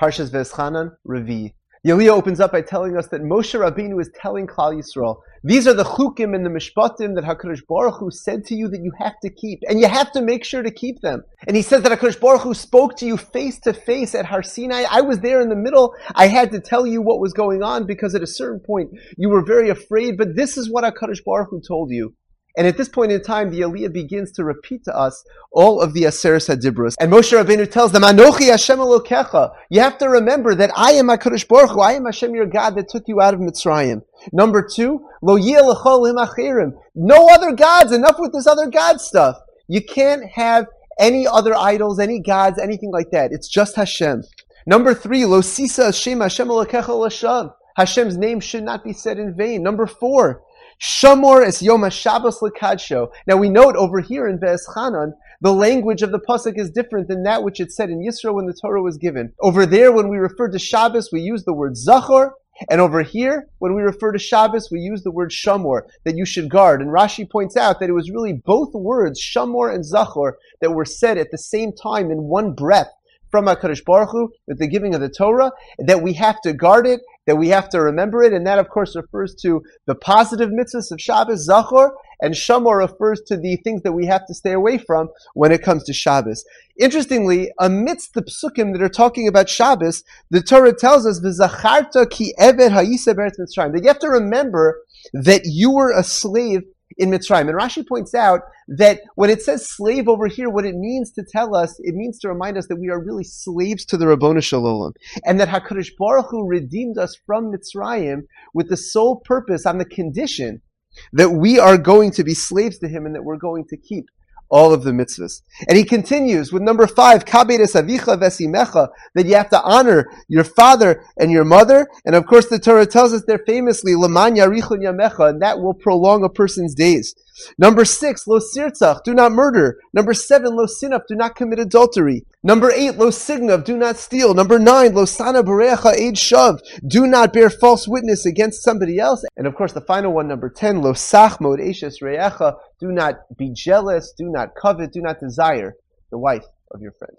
Parshas Veschanan, Revi. Yaliyah opens up by telling us that Moshe Rabbeinu is telling Klal Yisrael, these are the chukim and the mishpatim that HaKadosh Baruch Hu said to you that you have to keep, and you have to make sure to keep them. And he says that HaKadosh Baruch Hu spoke to you face to face at Har Sinai. I was there in the middle. I had to tell you what was going on because at a certain point you were very afraid, but this is what HaKadosh Baruch Hu told you. And at this point in time, the Aliyah begins to repeat to us all of the Aseres Hadibros. And Moshe Rabbeinu tells them, Anochi Hashem Elokecha. You have to remember that I am HaKadosh Baruch Hu. I am Hashem your God that took you out of Mitzrayim. Number two, Lo Acherim. No other gods. Enough with this other God stuff. You can't have any other idols, any gods, anything like that. It's just Hashem. Number three, Lo Sisa Hashem Hashem Elokecha. Hashem's name should not be said in vain. Number four, Shamor es Yom HaShabbos lekadsho. Now we note over here in Ve'eschanan, the language of the pasuk is different than that which it said in Yisro when the Torah was given. Over there, when we refer to Shabbos, we use the word Zachor, and over here, when we refer to Shabbos, we use the word Shamor, that you should guard. And Rashi points out that it was really both words, Shamor and Zachor, that were said at the same time in one breath from HaKadosh Baruch Hu with the giving of the Torah, that we have to guard it, that we have to remember it, and that of course refers to the positive mitzvahs of Shabbos, Zachor, and Shamor refers to the things that we have to stay away from when it comes to Shabbos. Interestingly, amidst the psukim that are talking about Shabbos, the Torah tells us, "V'zacharta ki eved ha'isa Mitzrayim," that you have to remember that you were a slave in Mitzrayim. And Rashi points out that when it says slave over here, what it means to tell us, it means to remind us that we are really slaves to the Ribono Shel Olam. And that HaKadosh Baruch Hu redeemed us from Mitzrayim with the sole purpose on the condition that we are going to be slaves to Him and that we're going to keep all of the mitzvahs. And he continues with number five, that you have to honor your father and your mother. And of course, the Torah tells us there famously, and that will prolong a person's days. Number six, lo sirtzach, do not murder. Number seven, lo sinaf, do not commit adultery. Number eight, lo signav, do not steal. Number nine, lo sana berecha eid shav, do not bear false witness against somebody else. And of course, the final one, number ten, lo sachmod eshes reecha, do not be jealous, do not covet, do not desire the wife of your friend.